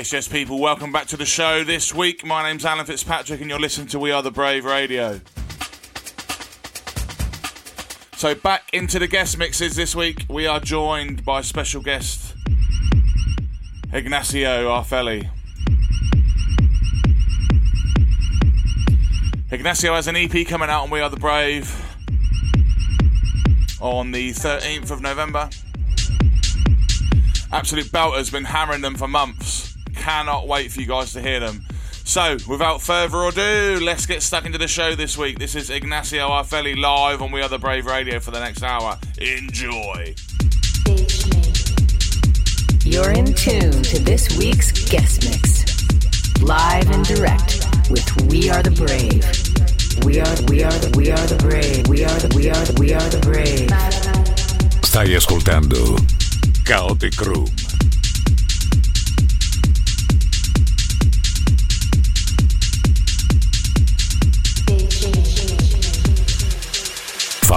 Yes, yes, people, welcome back to the show this week. My name's Alan Fitzpatrick, and you're listening to We Are the Brave Radio. So, back into the guest mixes this week, we are joined by special guest Ignacio Arfelli. Ignacio has an EP coming out on We Are the Brave on the 13th of November. Absolute belter's been hammering them for months. Cannot wait for you guys to hear them. So, without further ado, let's get stuck into the show this week. This is Ignacio Arfelli live on We Are the Brave Radio for the next hour. Enjoy. You're in tune to this week's guest mix. Live and direct with We Are the Brave. We are we are the we are the brave. We are the we are the we are the brave. Stai ascoltando Kaotik Room.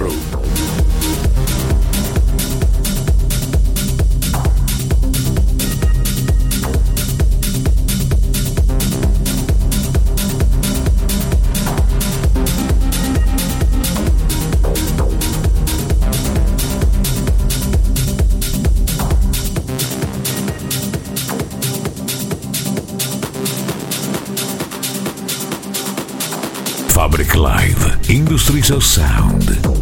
Crew. Live Industrial Sound.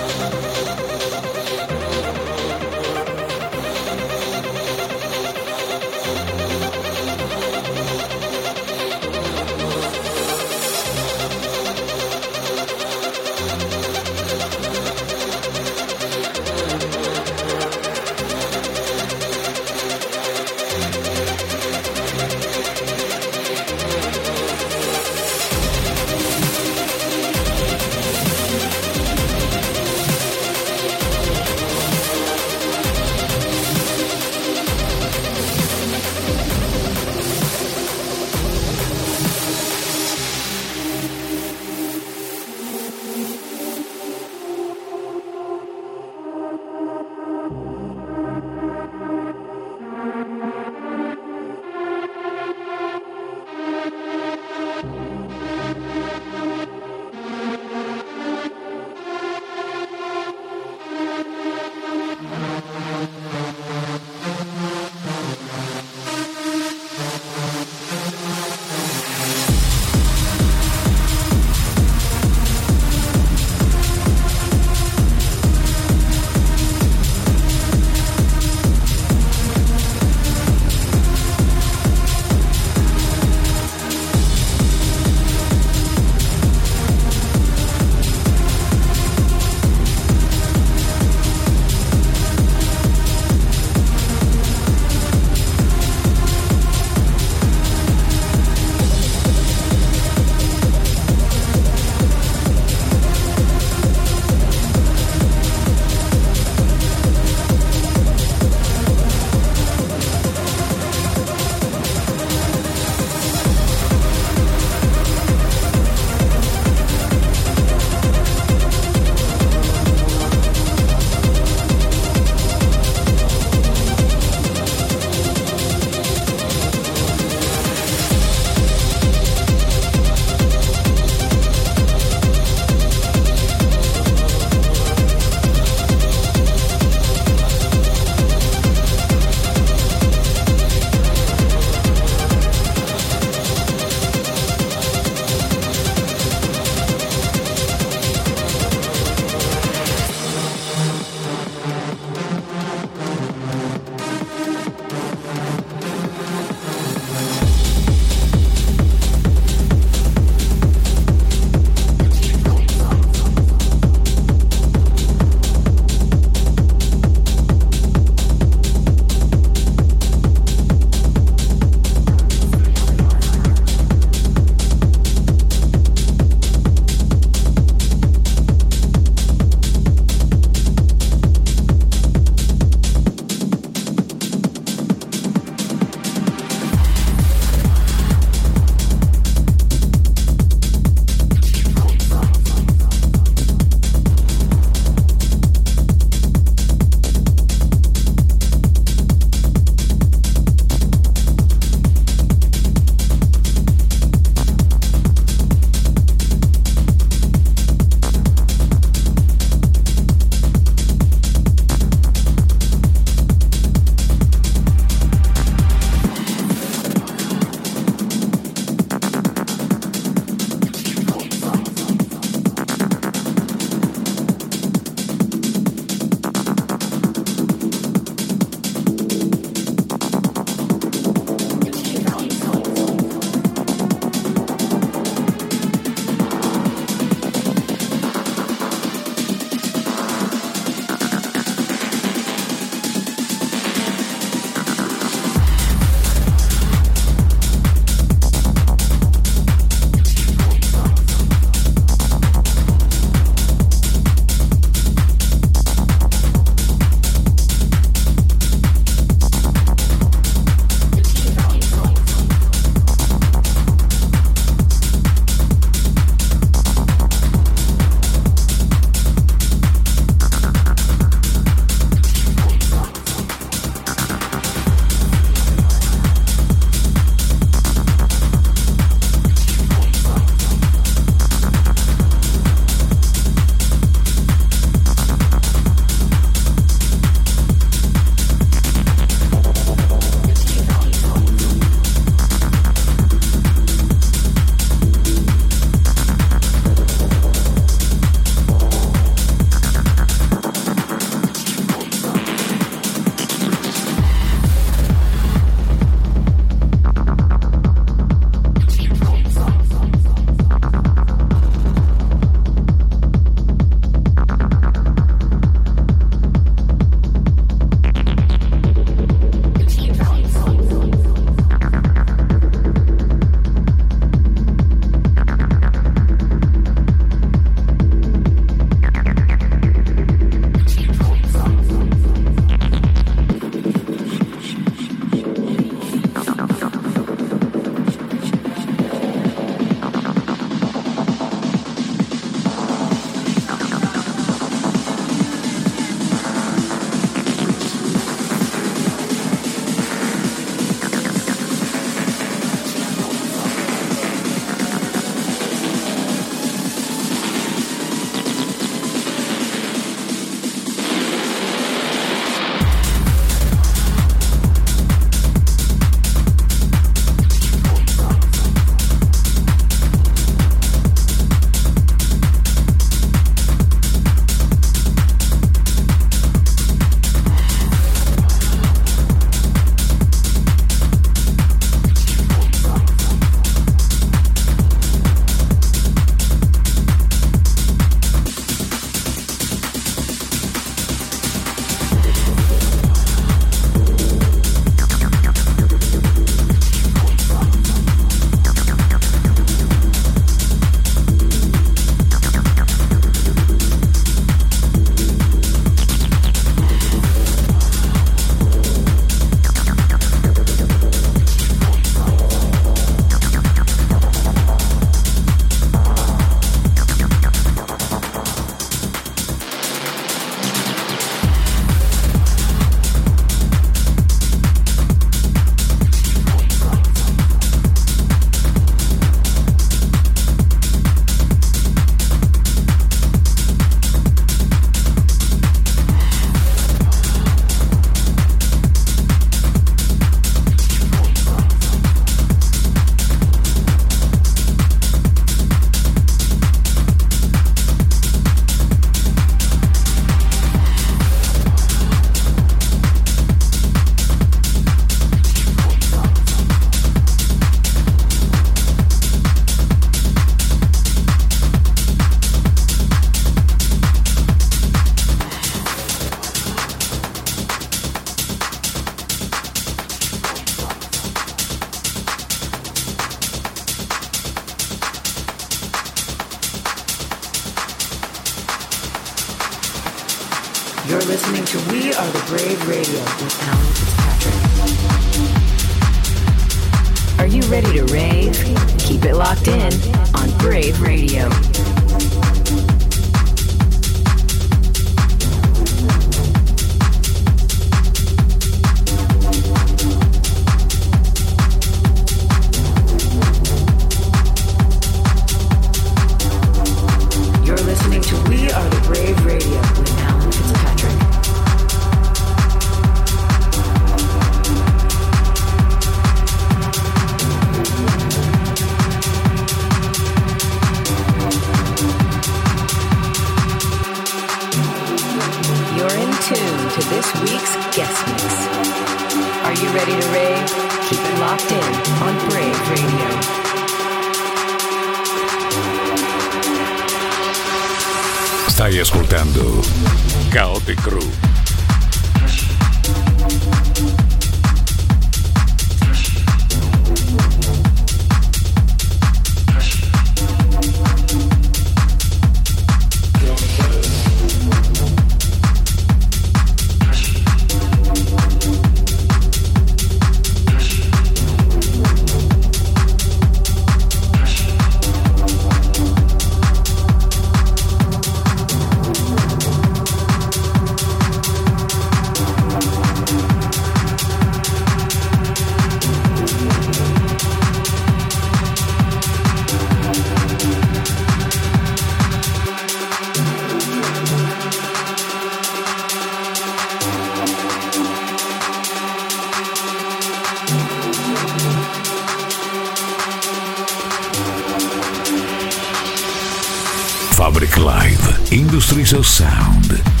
So sound.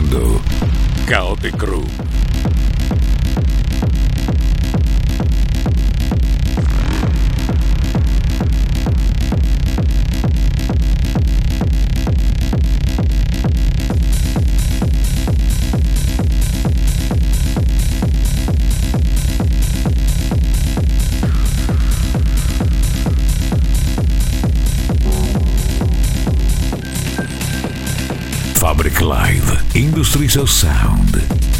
Presentando Chaotic Crew. Fabric Light. Industrial Sound.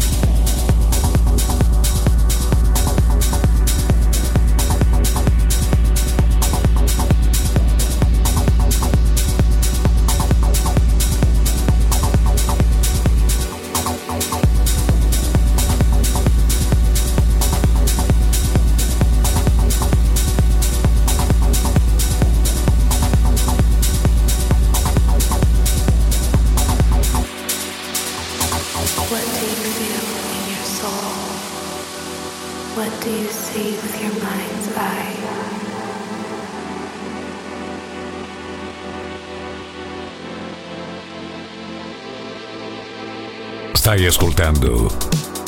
ascoltando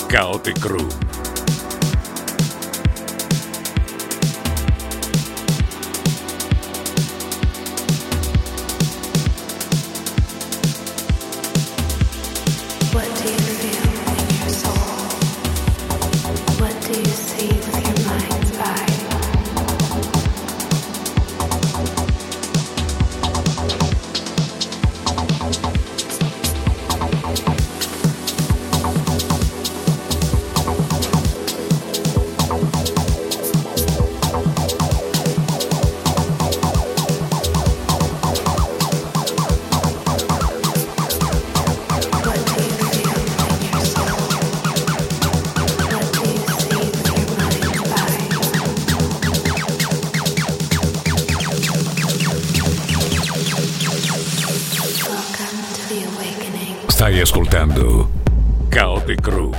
Chaotic Crew. Stai ascoltando Chaotic Crew.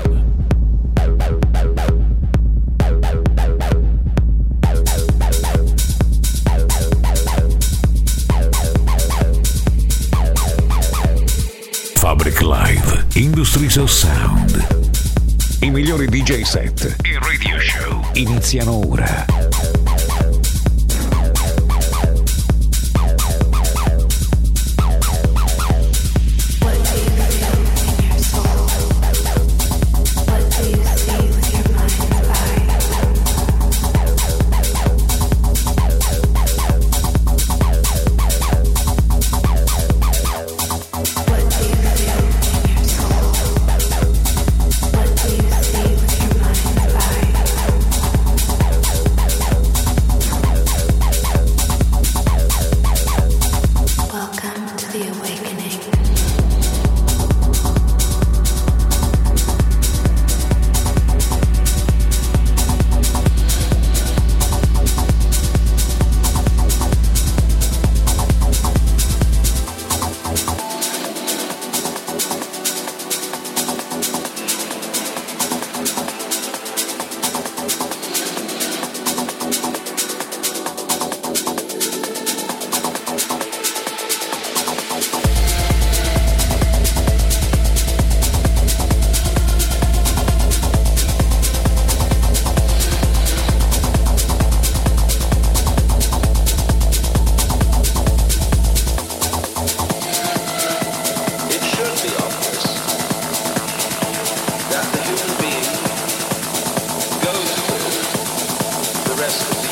Fabric Live, Industries of Sound. I migliori DJ set e radio show iniziano ora. rest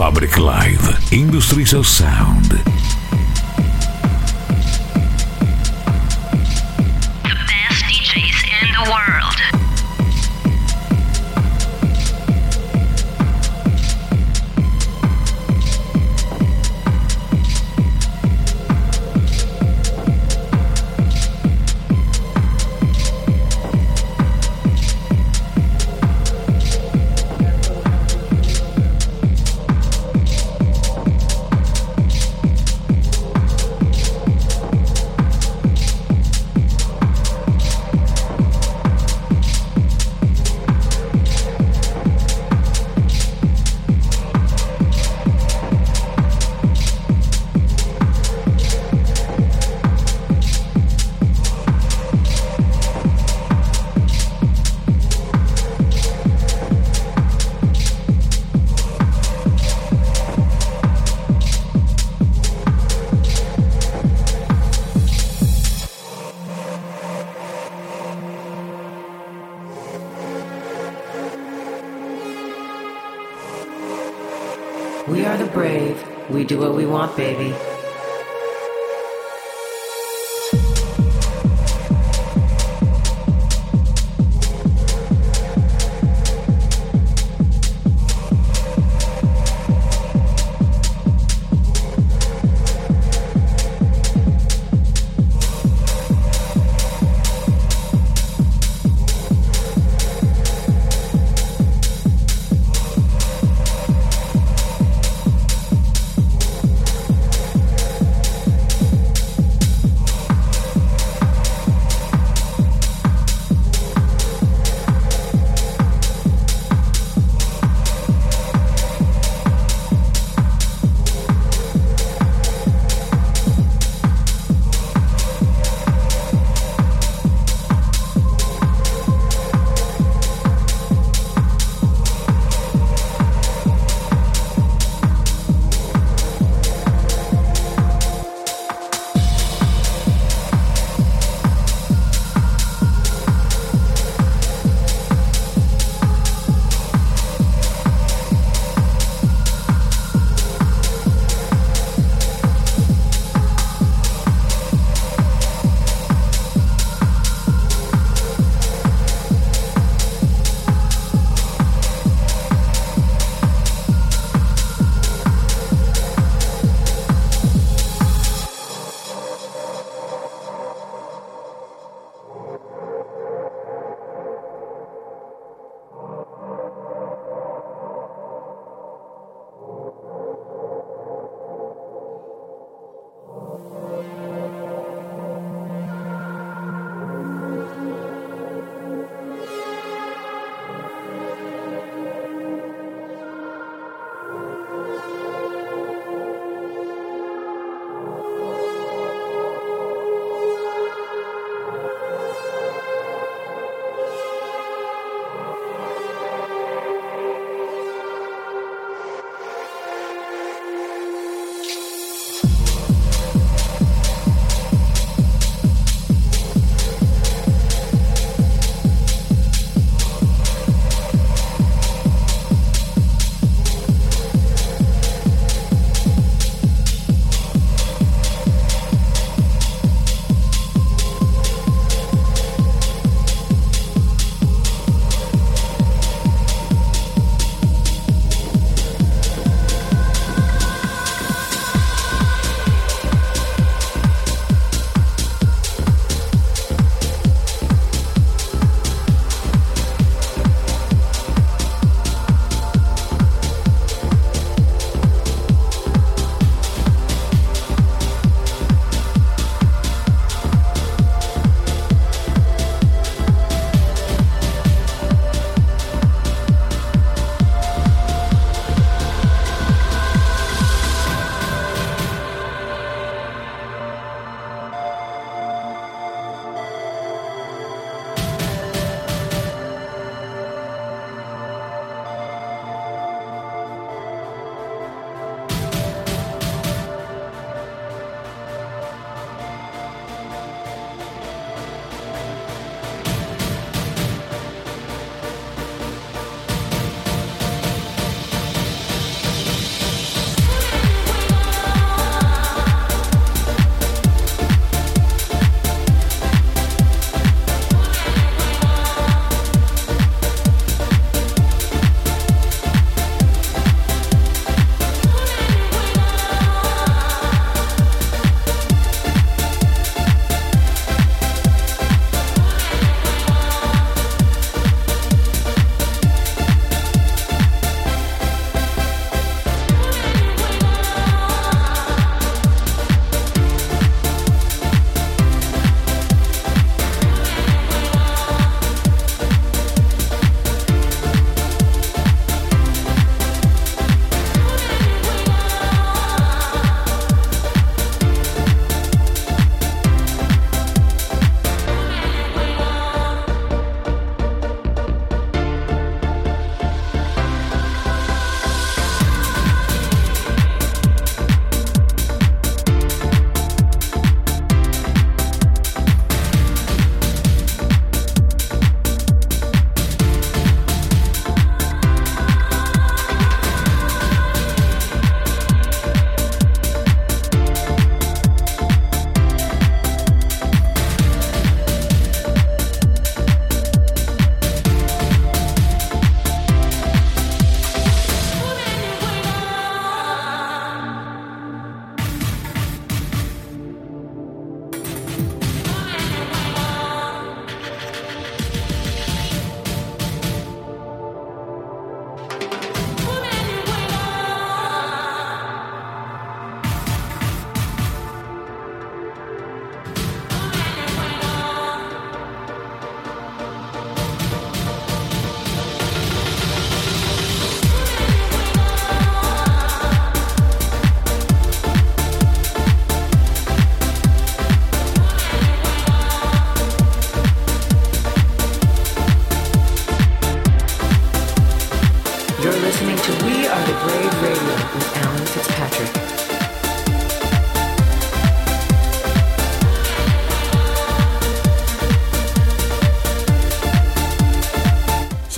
Fabric Live Industries of Sound. The best DJs in the world.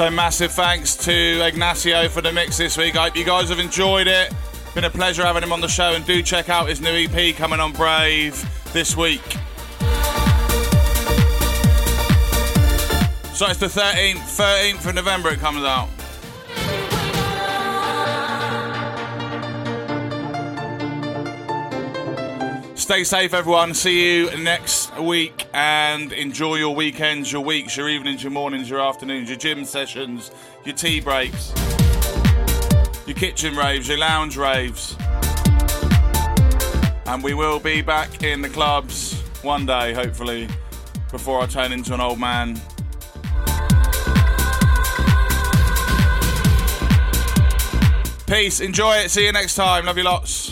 So massive thanks to Ignacio for the mix this week. I hope you guys have enjoyed it. Been a pleasure having him on the show, and do check out his new EP coming on Brave this week. So it's the 13th, 13th of November it comes out. Stay safe, everyone. See you next week and enjoy your weekends, your weeks, your evenings, your mornings, your afternoons, your gym sessions, your tea breaks, your kitchen raves, your lounge raves. And we will be back in the clubs one day, hopefully, before I turn into an old man. Peace. Enjoy it. See you next time. Love you lots.